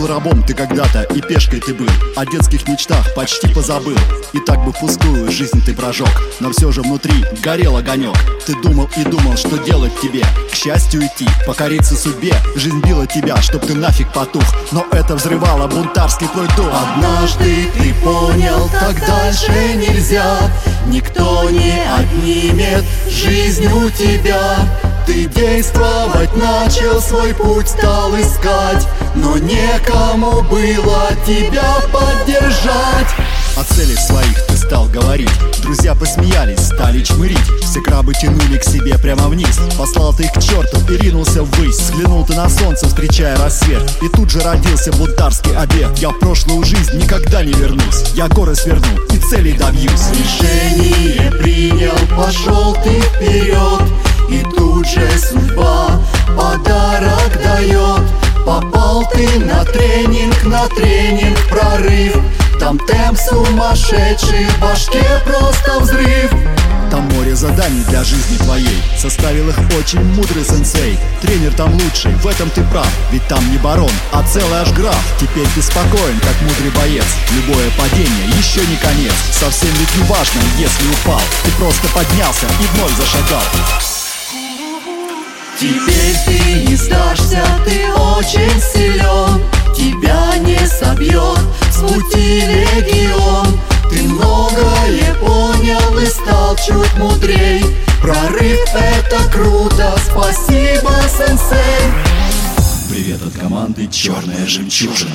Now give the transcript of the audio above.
был рабом ты когда-то, и пешкой ты был. О детских мечтах почти позабыл. И так бы пустую жизнь ты прожег. Но все же внутри горел огонек Ты думал и думал, что делать тебе? К счастью идти, покориться судьбе. Жизнь била тебя, чтоб ты нафиг потух. Но это взрывало бунтарский твой дух. Однажды ты понял, так дальше нельзя. Никто не отнимет жизнь у тебя Ты действовать начал, свой путь стал искать. Но некому было тебя поддержать. О целях своих ты стал говорить. Друзья посмеялись, стали чмырить. Все крабы тянули к себе прямо вниз. Послал ты их к черту и ринулся ввысь. Взглянул ты на солнце, встречая рассвет. И тут же родился бунтарский обед. Я в прошлую жизнь никогда не вернусь. Я горы сверну и целей добьюсь. Решение принял, пошел ты вперед И тут же судьба подарок дает. Попал ты на тренинг, на тренинг прорыв. Там темп сумасшедший, в башке просто взрыв. Там море заданий для жизни твоей. Составил их очень мудрый сенсей. Тренер там лучший, в этом ты прав. Ведь там не барон, а целый аж граф. Теперь ты спокоен, как мудрый боец. Любое падение еще не конец. Совсем ведь не важно, если упал. Ты просто поднялся и вновь зашагал Теперь ты не сдашься, ты очень силен. Тебя не собьет с пути легион. Ты многое понял и стал чуть мудрей. Прорыв это круто, спасибо, сенсей. Привет от команды «Черная жемчужина».